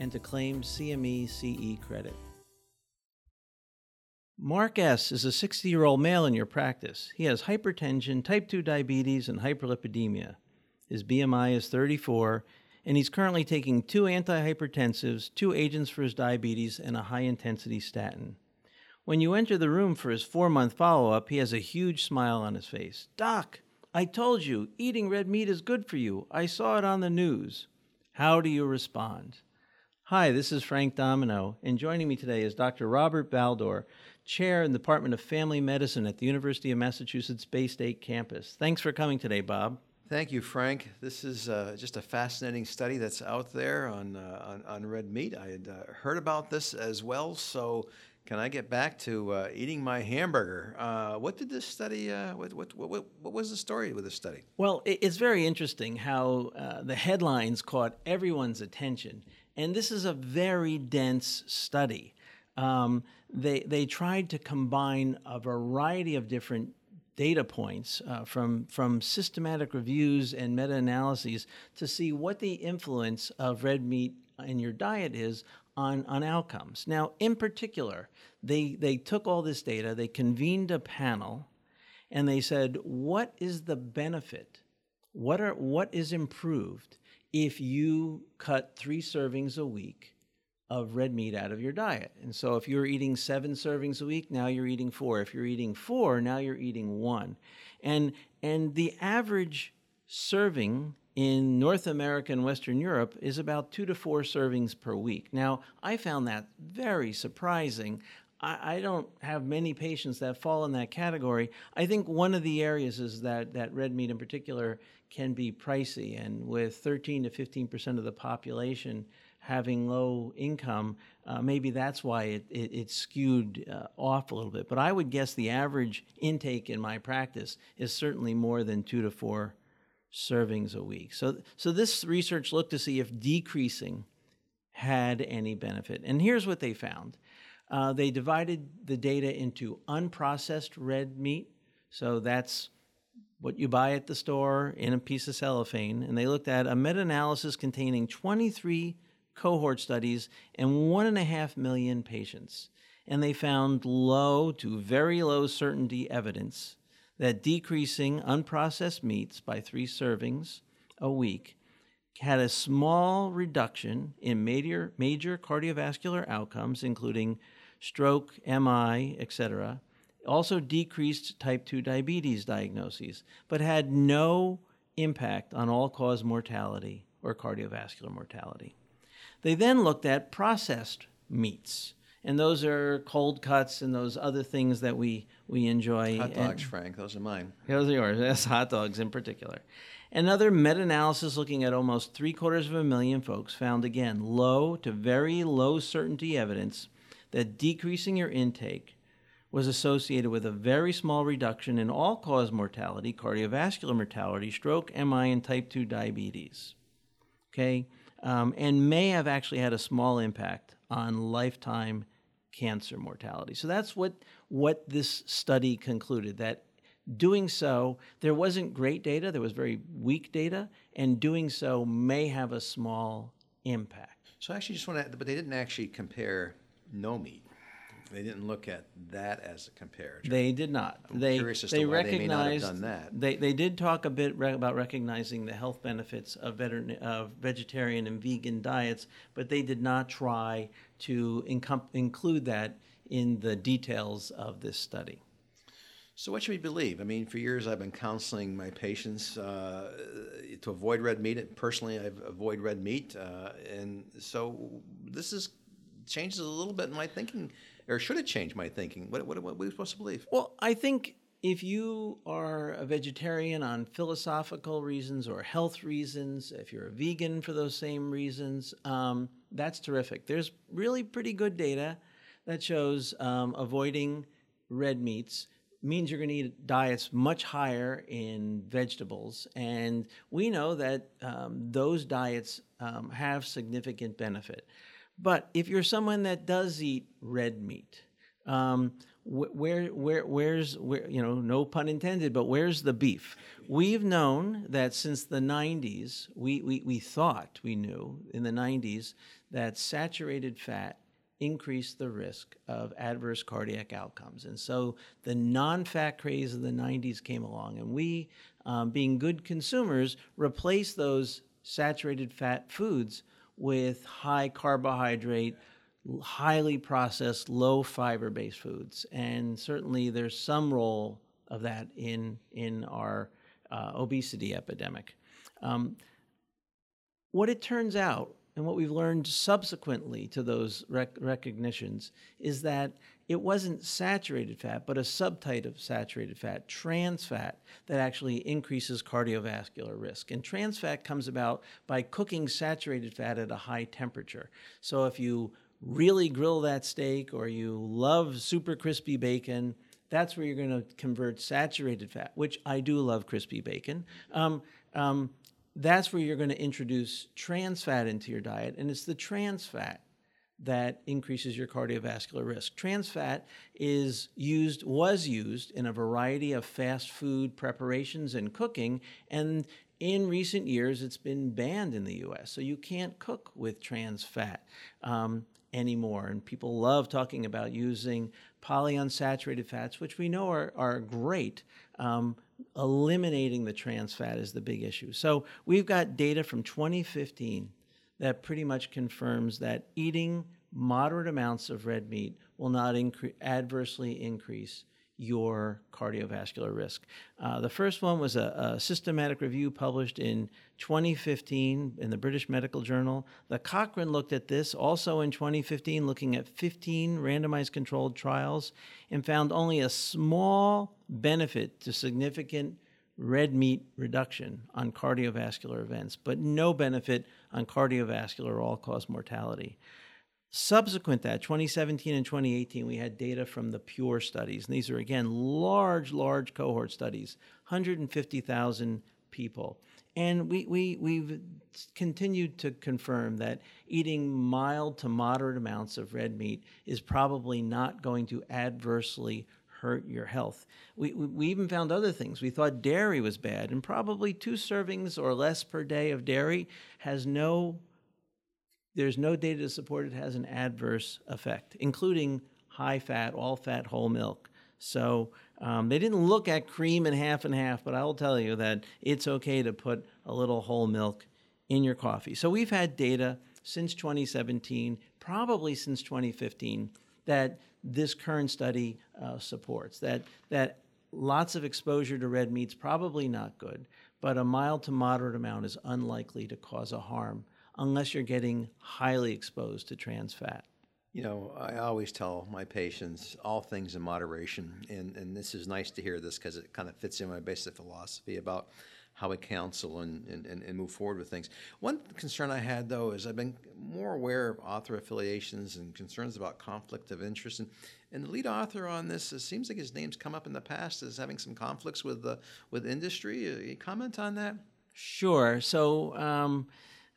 and to claim CME CE credit. Mark S. is a 60 year old male in your practice. He has hypertension, type 2 diabetes, and hyperlipidemia. His BMI is 34, and he's currently taking two antihypertensives, two agents for his diabetes, and a high intensity statin. When you enter the room for his four month follow up, he has a huge smile on his face. Doc, I told you, eating red meat is good for you. I saw it on the news. How do you respond? Hi, this is Frank Domino, and joining me today is Dr. Robert Baldor, Chair in the Department of Family Medicine at the University of Massachusetts Baystate campus. Thanks for coming today, Bob. Thank you, Frank. This is uh, just a fascinating study that's out there on, uh, on, on, red meat. I had uh, heard about this as well, so can I get back to uh, eating my hamburger? Uh, what did this study, uh, what, what, what, what, was the story with this study? Well, it's very interesting how the headlines caught everyone's attention. And this is a very dense study. Um, they, they tried to combine a variety of different data points uh, from, from systematic reviews and meta analyses to see what the influence of red meat in your diet is on, on outcomes. Now, in particular, they, they took all this data, they convened a panel, and they said, what is the benefit? What, are, what is improved if you cut three servings a week of red meat out of your diet. And so if you're eating seven servings a week, now you're eating four. If you're eating four, now you're eating one. And and the average serving in North America and Western Europe is about two to four servings per week. Now, I found that very surprising. I, I don't have many patients that fall in that category. I think one of the areas is that, that red meat in particular can be pricey. And with 13 to 15% of the population having low income, uh, maybe that's why it, it, it skewed uh, off a little bit. But I would guess the average intake in my practice is certainly more than two to four servings a week. So, so this research looked to see if decreasing had any benefit. And here's what they found uh, they divided the data into unprocessed red meat. So that's what you buy at the store in a piece of cellophane. And they looked at a meta analysis containing 23 cohort studies and one and a half million patients. And they found low to very low certainty evidence that decreasing unprocessed meats by three servings a week had a small reduction in major, major cardiovascular outcomes, including stroke, MI, etc. Also decreased type 2 diabetes diagnoses, but had no impact on all cause mortality or cardiovascular mortality. They then looked at processed meats. And those are cold cuts and those other things that we, we enjoy. Hot dogs, and, Frank. Those are mine. Those are yours. Yes, hot dogs in particular. Another meta analysis looking at almost three quarters of a million folks found again low to very low certainty evidence that decreasing your intake was associated with a very small reduction in all cause mortality, cardiovascular mortality, stroke, MI, and type 2 diabetes. Okay? Um, and may have actually had a small impact on lifetime cancer mortality. So that's what, what this study concluded that doing so, there wasn't great data, there was very weak data, and doing so may have a small impact. So I actually just want to, but they didn't actually compare no meat. They didn't look at that as a comparator. They did not. I'm they curious as they to why recognized they may not have done that. They they did talk a bit re- about recognizing the health benefits of, veteran, of vegetarian and vegan diets, but they did not try to incom- include that in the details of this study. So, what should we believe? I mean, for years I've been counseling my patients uh, to avoid red meat. Personally, I avoid red meat, uh, and so this is changes a little bit in my thinking, or should it change my thinking? What, what, what are we supposed to believe? Well, I think if you are a vegetarian on philosophical reasons or health reasons, if you're a vegan for those same reasons, um, that's terrific. There's really pretty good data that shows um, avoiding red meats means you're going to eat diets much higher in vegetables. And we know that um, those diets um, have significant benefit. But if you're someone that does eat red meat, um, where, where, where's, where, you know, no pun intended, but where's the beef? We've known that since the 90s, we, we, we thought we knew in the 90s that saturated fat increased the risk of adverse cardiac outcomes. And so the non fat craze of the 90s came along, and we, um, being good consumers, replaced those saturated fat foods with high carbohydrate, highly processed, low fiber based foods. And certainly there's some role of that in, in our uh, obesity epidemic. Um, what it turns out and what we've learned subsequently to those rec- recognitions is that it wasn't saturated fat, but a subtype of saturated fat, trans fat, that actually increases cardiovascular risk. And trans fat comes about by cooking saturated fat at a high temperature. So if you really grill that steak or you love super crispy bacon, that's where you're going to convert saturated fat, which I do love crispy bacon. Um, um, that's where you're going to introduce trans fat into your diet, and it's the trans fat that increases your cardiovascular risk. Trans fat is used was used in a variety of fast food preparations and cooking and in recent years it's been banned in the US. So you can't cook with trans fat. Um, anymore. And people love talking about using polyunsaturated fats, which we know are, are great, um, eliminating the trans fat is the big issue. So we've got data from 2015 that pretty much confirms that eating moderate amounts of red meat will not incre- adversely increase your cardiovascular risk. Uh, the first one was a, a, systematic review published in 2015 in the British Medical Journal. The Cochrane looked at this also in 2015, looking at 15 randomized controlled trials, and found only a small benefit to significant red meat reduction on cardiovascular events, but no benefit on cardiovascular all cause mortality. Subsequent that, 2017 and 2018, we had data from the PURE studies. And these are, again, large, large cohort studies, 150,000 people. And we, we, we've continued to confirm that eating mild to moderate amounts of red meat is probably not going to adversely hurt your health. We, we, we, even found other things. We thought dairy was bad, and probably two servings or less per day of dairy has no there's no data to support it has an adverse effect, including high fat, all fat whole milk. So um, they didn't look at cream and half and half, but I will tell you that it's okay to put a little whole milk in your coffee. So we've had data since 2017, probably since 2015, that this current study uh, supports that that lots of exposure to red meat's probably not good, but a mild to moderate amount is unlikely to cause a harm unless you're getting highly exposed to trans fat. You know, I always tell my patients all things in moderation, and, and this is nice to hear this because it kind of fits in my basic philosophy about how we counsel and, and, and move forward with things. One concern I had, though, is I've been more aware of author affiliations and concerns about conflict of interest. And, and the lead author on this, it seems like his name's come up in the past as having some conflicts with, the, with industry. You comment on that? Sure. So, um,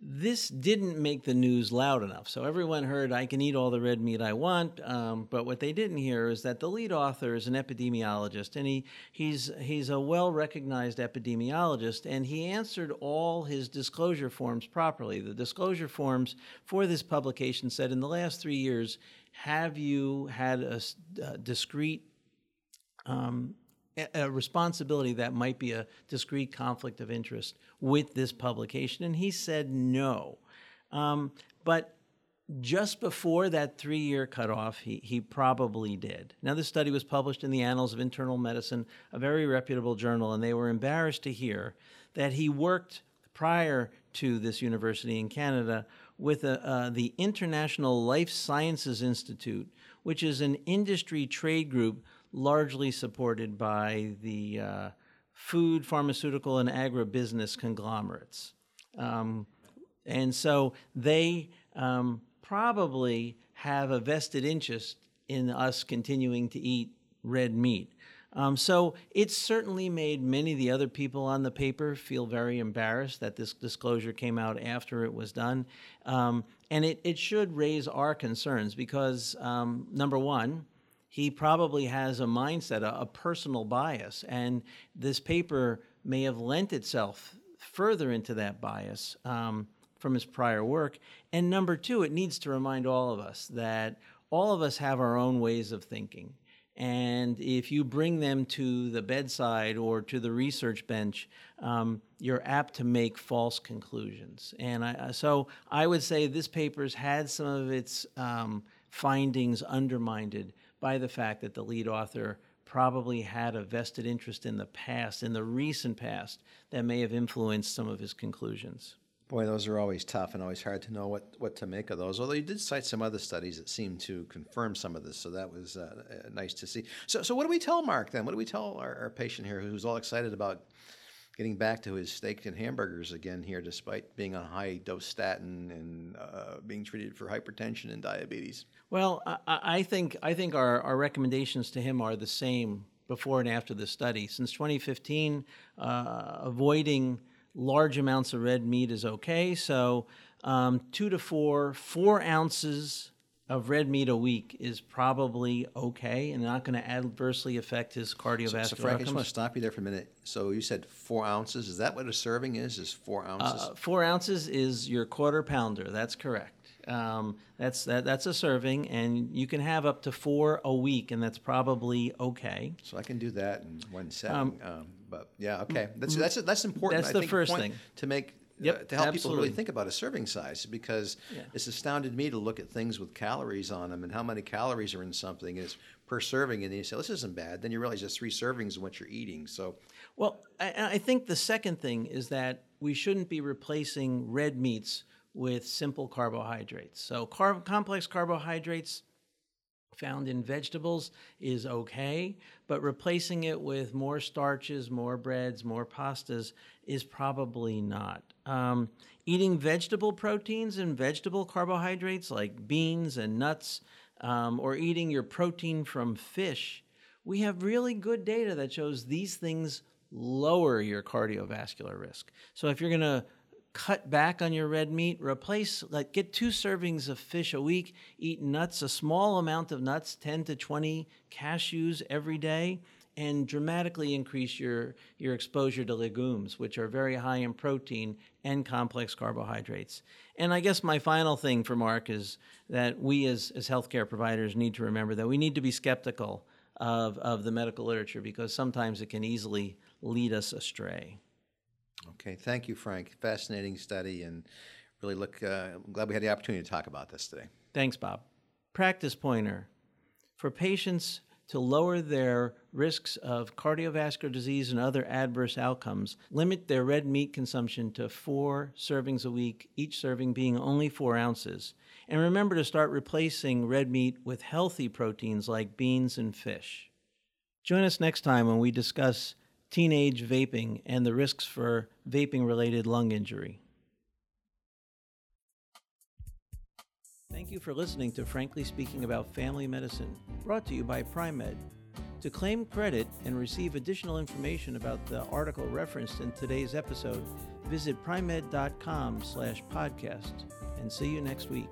this didn't make the news loud enough. So everyone heard, I can eat all the red meat I want. Um, but what they didn't hear is that the lead author is an epidemiologist, and he, he's, he's a well recognized epidemiologist, and he answered all his disclosure forms properly. The disclosure forms for this publication said, in the last three years, have you had a, a discrete um, a responsibility that might be a discrete conflict of interest with this publication? And he said no. Um, but just before that three year cutoff, he, he probably did. Now, this study was published in the Annals of Internal Medicine, a very reputable journal, and they were embarrassed to hear that he worked prior to this university in Canada with a, uh, the International Life Sciences Institute, which is an industry trade group largely supported by the uh, food, pharmaceutical, and agribusiness conglomerates. Um, and so they um, probably have a vested interest in us continuing to eat red meat. Um, so it certainly made many of the other people on the paper feel very embarrassed that this disclosure came out after it was done. Um, and it, it should raise our concerns because, um, number one, he probably has a mindset, a, a, personal bias, and this paper may have lent itself further into that bias um, from his prior work. And number two, it needs to remind all of us that all of us have our own ways of thinking. And if you bring them to the bedside or to the research bench, um, you're apt to make false conclusions. And I, so I would say this paper's had some of its um, findings undermined by the fact that the lead author probably had a vested interest in the past, in the recent past, that may have influenced some of his conclusions. Boy, those are always tough and always hard to know what, what to make of those. Although you did cite some other studies that seemed to confirm some of this, so that was uh, nice to see. So, so what do we tell Mark then? What do we tell our, our patient here who's all excited about getting back to his steak and hamburgers again here, despite being on high dose statin and uh, being treated for hypertension and diabetes? Well, I, I think I think our, our recommendations to him are the same before and after the study. Since 2015, uh, avoiding large amounts of red meat is okay. So, um, two to four, four ounces of red meat a week is probably okay and not going to adversely affect his cardiovascular so, so Frank, outcomes. I just want to stop you there for a minute. So you said four ounces. Is that what a serving is? Is four ounces? Uh, four ounces is your quarter pounder. That's correct. Um, that's that, that's a serving, and you can have up to four a week, and that's probably okay. So I can do that in one setting. Um, um, but yeah, okay, that's that's that's important. That's I the first thing to make. Uh, yep, to help absolutely. people really think about a serving size because yeah. it's astounded me to look at things with calories on them and how many calories are in something and it's per serving and then you say this isn't bad then you realize there's three servings of what you're eating so well I, I think the second thing is that we shouldn't be replacing red meats with simple carbohydrates. So, car- complex carbohydrates found in vegetables is okay, but replacing it with more starches, more breads, more pastas is probably not. Um, eating vegetable proteins and vegetable carbohydrates like beans and nuts, um, or eating your protein from fish, we have really good data that shows these things lower your cardiovascular risk. So if you're going to cut back on your red meat replace like get two servings of fish a week eat nuts a small amount of nuts 10 to 20 cashews every day and dramatically increase your, your exposure to legumes, which are very high in protein and complex carbohydrates. And I guess my final thing for Mark is that we as, as healthcare providers need to remember that we need to be skeptical of, of the medical literature because sometimes it can easily lead us astray. Okay, thank you, Frank. Fascinating study, and really look. Uh, I'm glad we had the opportunity to talk about this today. Thanks, Bob. Practice pointer for patients to lower their risks of cardiovascular disease and other adverse outcomes, limit their red meat consumption to four servings a week, each serving being only four ounces. And remember to start replacing red meat with healthy proteins like beans and fish. Join us next time when we discuss teenage vaping and the risks for vaping related lung injury. Thank you for listening to Frankly Speaking About Family Medicine, brought to you by Pri-Med. To claim credit and receive additional information about the article referenced in today's episode, visit pri-med.com slash podcast and see you next week.